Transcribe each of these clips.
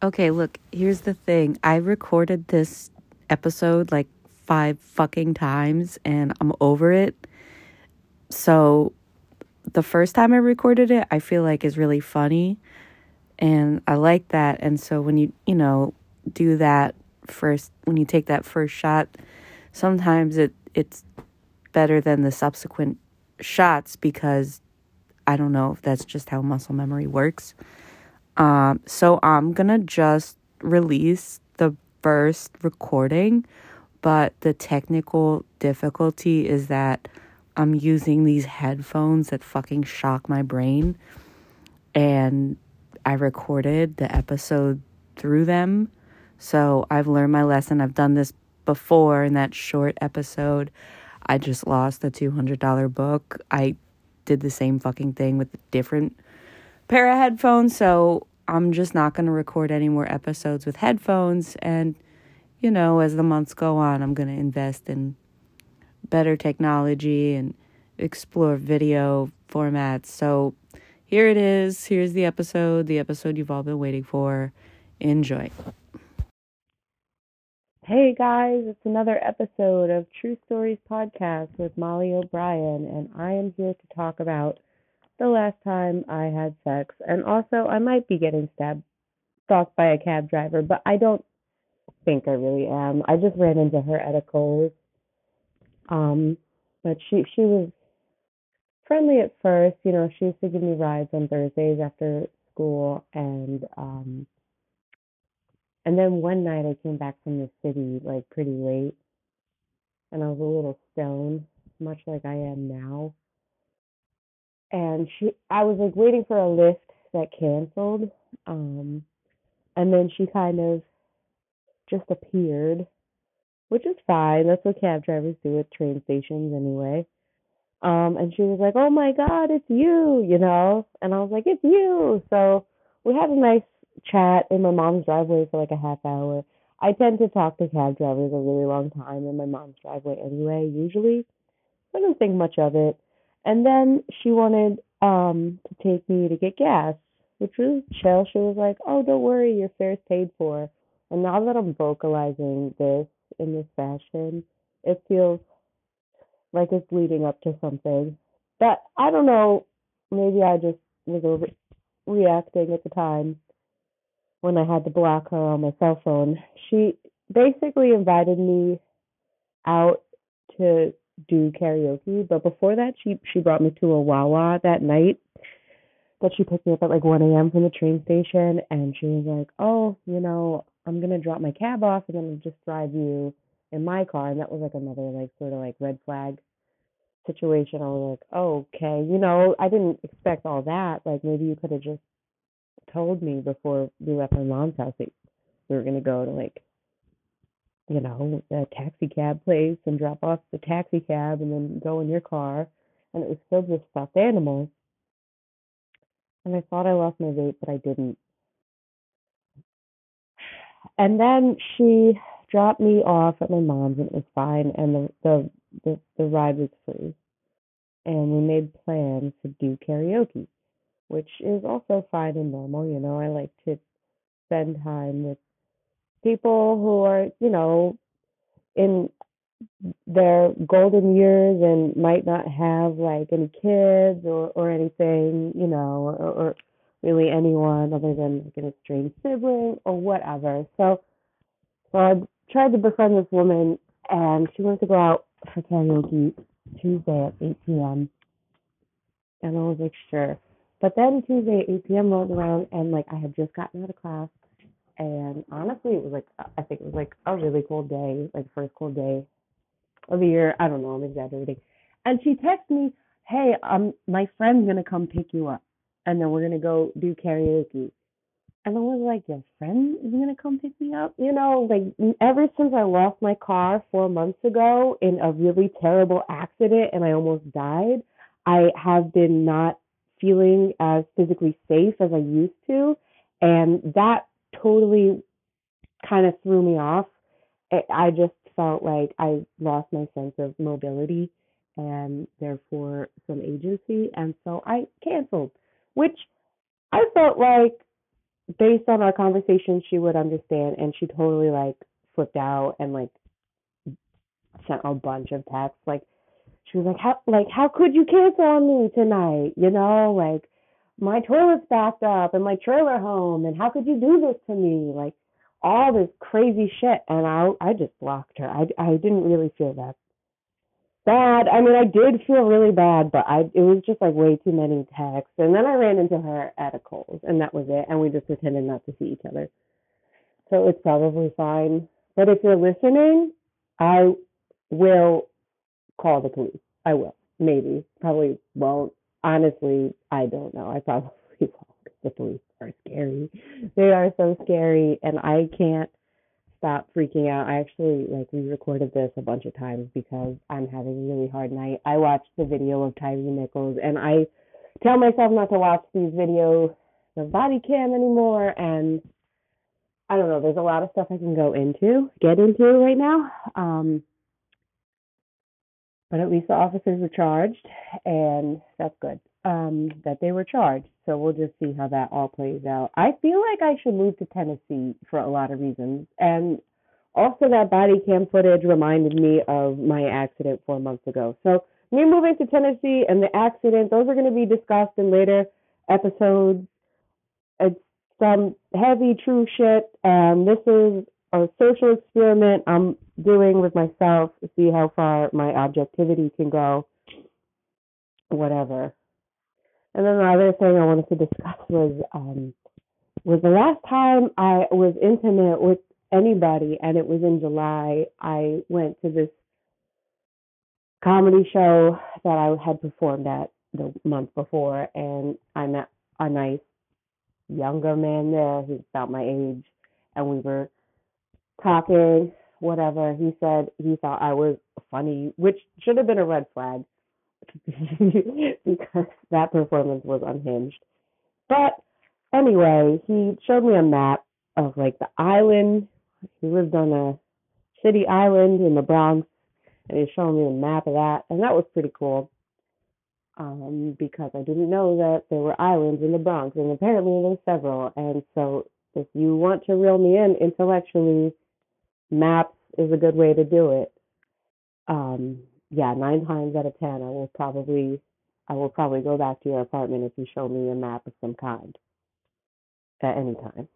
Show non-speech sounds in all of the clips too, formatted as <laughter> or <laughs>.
Okay, look, here's the thing. I recorded this episode like five fucking times and I'm over it. So the first time I recorded it, I feel like is really funny and I like that. And so when you, you know, do that first when you take that first shot, sometimes it it's better than the subsequent shots because I don't know if that's just how muscle memory works. Um, so I'm gonna just release the first recording, but the technical difficulty is that I'm using these headphones that fucking shock my brain. And I recorded the episode through them. So I've learned my lesson. I've done this before in that short episode. I just lost the $200 book. I did the same fucking thing with different pair of headphones. So I'm just not going to record any more episodes with headphones. And, you know, as the months go on, I'm going to invest in better technology and explore video formats. So here it is. Here's the episode, the episode you've all been waiting for. Enjoy. Hey guys, it's another episode of True Stories Podcast with Molly O'Brien, and I am here to talk about the last time I had sex. And also, I might be getting stabbed, stalked by a cab driver, but I don't think I really am. I just ran into her at a Kohl's. Um, but she she was friendly at first. You know, she used to give me rides on Thursdays after school, and um, and then one night I came back from the city like pretty late, and I was a little stoned, much like I am now. And she, I was like waiting for a lift that canceled, um, and then she kind of just appeared, which is fine. That's what cab drivers do at train stations anyway. Um, and she was like, "Oh my God, it's you," you know, and I was like, "It's you." So we had a nice chat in my mom's driveway for like a half hour. I tend to talk to cab drivers a really long time in my mom's driveway anyway, usually. I don't think much of it. And then she wanted um to take me to get gas, which was chill. She was like, "Oh, don't worry, your fare's paid for." And now that I'm vocalizing this in this fashion, it feels like it's leading up to something. But I don't know. Maybe I just was overreacting at the time when I had to block her on my cell phone. She basically invited me out to do karaoke, but before that, she she brought me to a Wawa that night. That she picked me up at like 1 a.m. from the train station, and she was like, "Oh, you know, I'm gonna drop my cab off, and then just drive you in my car." And that was like another like sort of like red flag situation. I was like, oh, "Okay, you know, I didn't expect all that. Like maybe you could have just told me before we left my mom's house that we were gonna go to like you know, a taxi cab place and drop off the taxi cab and then go in your car. And it was filled with stuffed animals. And I thought I lost my vape, but I didn't. And then she dropped me off at my mom's and it was fine and the the the, the ride was free. And we made plans to do karaoke which is also fine and normal. You know, I like to spend time with people who are, you know, in their golden years and might not have like any kids or or anything, you know, or, or really anyone other than like an estranged sibling or whatever. So, so I tried to befriend this woman, and she wanted to go out for karaoke Tuesday at 8 p.m. And I was like, sure. But then Tuesday, 8 p.m. rolled around, and like I had just gotten out of class, and honestly, it was like I think it was like a really cold day, like first cold day of the year. I don't know, I'm exaggerating. And she texted me, "Hey, um, my friend's gonna come pick you up, and then we're gonna go do karaoke." And I was like, "Your friend is gonna come pick me up?" You know, like ever since I lost my car four months ago in a really terrible accident, and I almost died. I have been not feeling as physically safe as I used to. And that totally kind of threw me off. I just felt like I lost my sense of mobility and therefore some agency. And so I canceled, which I felt like based on our conversation, she would understand, and she totally like flipped out and like sent a bunch of texts. Like she was like, "How like how could you cancel on me tonight? You know, like my toilet's backed up and my trailer home, and how could you do this to me? Like all this crazy shit." And I I just blocked her. I I didn't really feel that bad. I mean, I did feel really bad, but I it was just like way too many texts. And then I ran into her at a Kohl's, and that was it. And we just pretended not to see each other. So it's probably fine. But if you're listening, I will call the police. I will. Maybe. Probably won't. Honestly, I don't know. I probably <laughs> won't. The police are scary. They are so scary, and I can't stop freaking out. I actually like re-recorded this a bunch of times because I'm having a really hard night. I watched the video of Tyre Nichols, and I tell myself not to watch these videos of body cam anymore. And I don't know. There's a lot of stuff I can go into, get into right now. Um, but at least the officers were charged, and that's good. Um, that they were charged. So we'll just see how that all plays out. I feel like I should move to Tennessee for a lot of reasons, and also that body cam footage reminded me of my accident four months ago. So me moving to Tennessee and the accident, those are going to be discussed in later episodes. It's some heavy true shit. and this is a social experiment I'm doing with myself see how far my objectivity can go. Whatever. And then the other thing I wanted to discuss was um, was the last time I was intimate with anybody, and it was in July. I went to this comedy show that I had performed at the month before, and I met a nice younger man there who's about my age, and we were talking, whatever. He said he thought I was funny, which should have been a red flag <laughs> because that performance was unhinged. But anyway, he showed me a map of like the island. He lived on a city island in the Bronx, and he's showing me a map of that, and that was pretty cool. Um, because I didn't know that there were islands in the Bronx, and apparently there there's several. And so, if you want to reel me in intellectually, maps is a good way to do it. Um, yeah, nine times out of ten, I will probably, I will probably go back to your apartment if you show me a map of some kind at any time.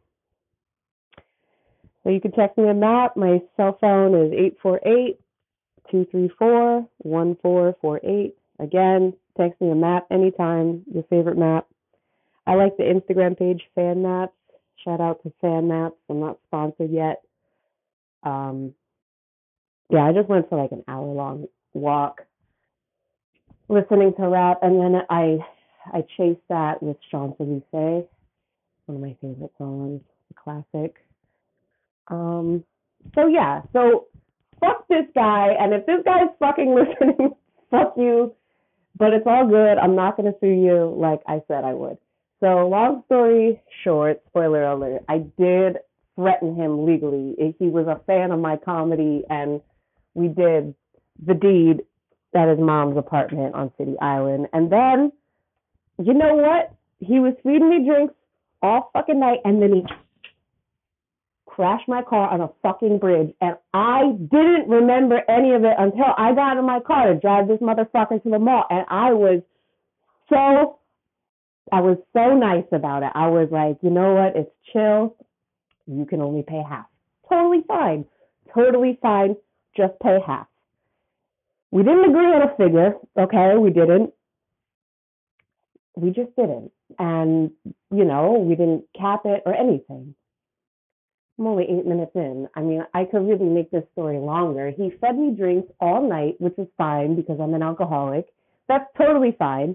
So you can text me a map. My cell phone is 848 234 1448. Again, text me a map anytime, your favorite map. I like the Instagram page Fan Maps. Shout out to Fan Maps. I'm not sponsored yet. Um, yeah, I just went for like an hour long walk listening to rap and then I I chased that with Champs-Elysees, one of my favorite songs, a classic. Um so yeah, so fuck this guy and if this guy's fucking <laughs> listening, fuck you. But it's all good. I'm not gonna sue you like I said I would. So long story short, spoiler alert, I did threaten him legally. He was a fan of my comedy and we did the deed at his mom's apartment on City Island. And then, you know what? He was feeding me drinks all fucking night, and then he crashed my car on a fucking bridge. And I didn't remember any of it until I got in my car to drive this motherfucker to the mall. And I was so, I was so nice about it. I was like, you know what? It's chill. You can only pay half. Totally fine. Totally fine. Just pay half. We didn't agree on a figure, okay? We didn't. We just didn't. And, you know, we didn't cap it or anything. I'm only eight minutes in. I mean, I could really make this story longer. He fed me drinks all night, which is fine because I'm an alcoholic. That's totally fine.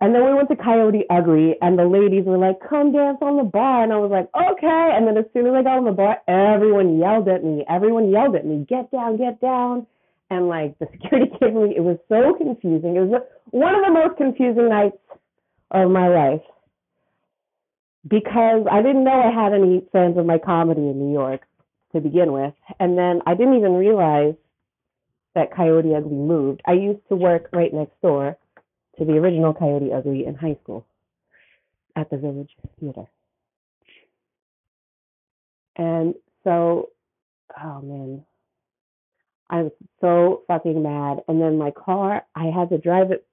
And then we went to Coyote Ugly, and the ladies were like, come dance on the bar. And I was like, okay. And then as soon as I got on the bar, everyone yelled at me. Everyone yelled at me, get down, get down and like the <laughs> security gave me it was so confusing. It was one of the most confusing nights of my life because I didn't know I had any fans of my comedy in New York to begin with, and then I didn't even realize that Coyote Ugly moved. I used to work right next door to the original Coyote Ugly in high school at the Village Theater. And so, oh man, I was so fucking mad. And then my car, I had to drive it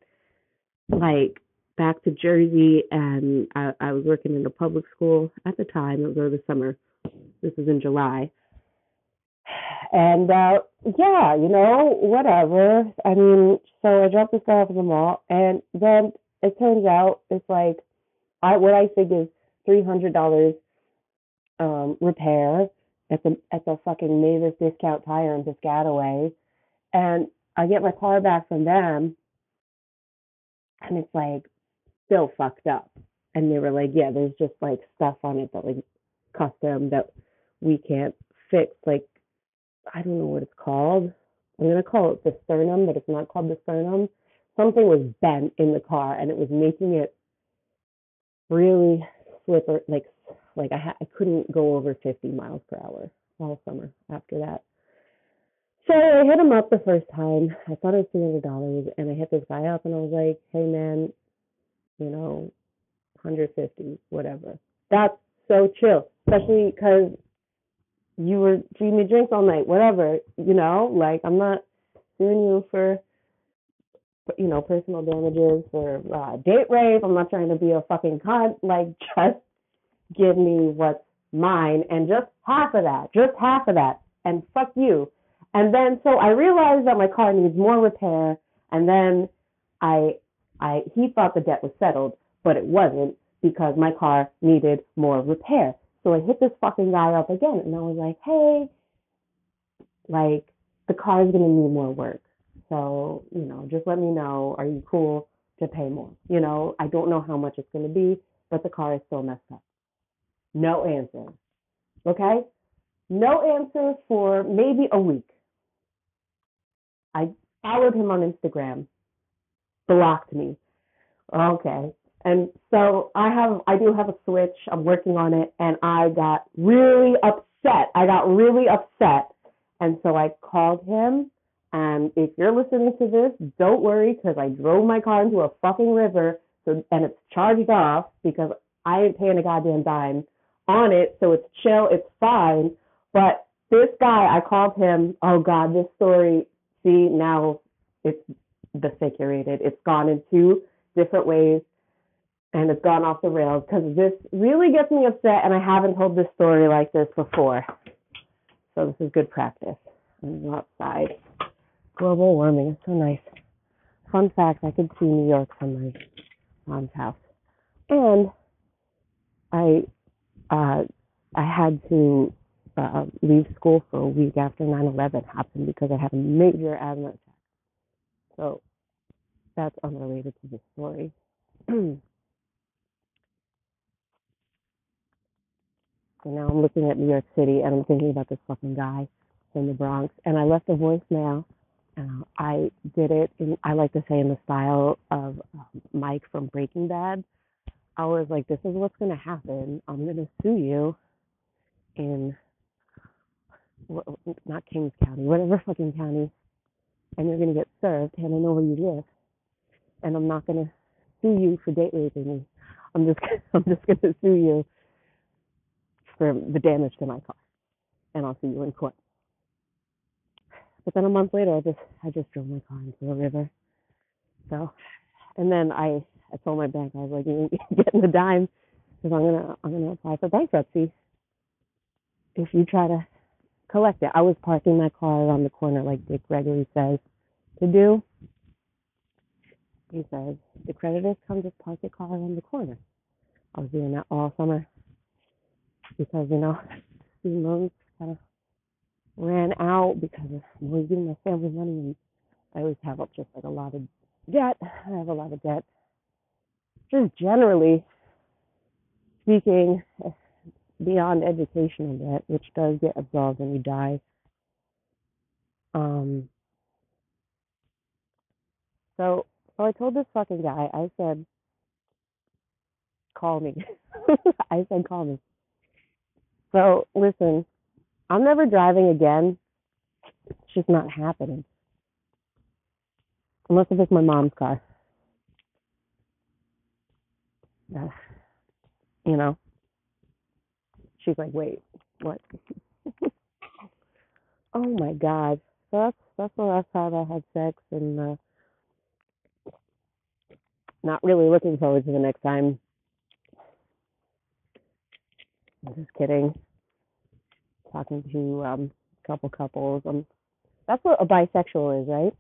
like back to Jersey, and I, I was working in a public school at the time. It was over the summer. This was in July. And uh yeah, you know, whatever. I mean, so I dropped this guy off at the mall, and then it turns out it's like I what I think is three hundred dollars um repair at the at the fucking Mavis discount tire in Piscataway, and I get my car back from them, and it's like still fucked up. And they were like, yeah, there's just like stuff on it that like custom that we can't fix. Like I don't know what it's called. I'm gonna call it the sternum, but it's not called the sternum. Something was bent in the car, and it was making it really slipper like like I ha- I couldn't go over 50 miles per hour all summer after that. So I hit him up the first time. I thought it was three hundred dollars, and I hit this guy up, and I was like, "Hey man, you know, 150, whatever." That's so chill, especially because you were treating me drinks all night, whatever. You know, like I'm not suing you for, you know, personal damages for uh, date rape. I'm not trying to be a fucking cunt. Like, <laughs> just give me what's mine and just half of that, just half of that, and fuck you. And then so I realized that my car needs more repair, and then I, I he thought the debt was settled, but it wasn't because my car needed more repair. So I hit this fucking guy up again, and I was like, hey, like the car is gonna need more work, so you know, just let me know. Are you cool to pay more? You know, I don't know how much it's gonna be, but the car is still messed up. No answer. Okay? No answer for maybe a week. I followed him on Instagram, blocked me. Okay. And so I have, I do have a switch. I'm working on it, and I got really upset. I got really upset, and so I called him. And if you're listening to this, don't worry because I drove my car into a fucking river, so and it's charged off because I ain't paying a goddamn dime on it, so it's chill, it's fine. But this guy, I called him. Oh God, this story. See now, it's desecrated. It's gone in two different ways, and it's gone off the rails because this really gets me upset, and I haven't told this story like this before. So this is good practice. I'm outside. Global warming. It's so nice. Fun fact: I could see New York from my mom's house, and I uh, I had to uh, leave school for a week after 9/11 happened because I had a major asthma attack. So that's unrelated to the story. <clears throat> so now I'm looking at New York City and I'm thinking about this fucking guy in the Bronx. And I left a voicemail. Uh, I did it, in, I like to say, in the style of um, Mike from Breaking Bad. I was like, this is what's going to happen. I'm going to sue you in not Kings County, whatever fucking county, and you're going to get served, and I know where you live, and I'm not going to sue you for date raping me. I'm just <laughs> I'm just going to sue you for the damage to my car, and I'll see you in court. But then a month later, I just I just drove my car into the river. So, and then I I told my bank I was like, you ain't <laughs> getting the dime because I'm gonna I'm gonna apply for bankruptcy if you try to collect it. I was parking my car around the corner like Dick Gregory says to do. He says the creditors come just park your car around the corner. I was doing that all summer because you know <laughs> student loans kind of ran out because of losing my family money and I always have up just like a lot of debt. I have a lot of debt just generally speaking, <sighs> beyond educational debt, which does get absolved when you die. Um, so, so I told this fucking guy, I said, call me. <laughs> I said, call me. So, listen, I'm never driving again. It's just not happening. Unless if it's my mom's car. you know, she's like, wait, What? <laughs> oh my God. So that's that's the last time I had sex, and uh, not really looking forward to the next time. Just kidding. Talking to um, a couple couples. Um, that's what a bisexual is, right?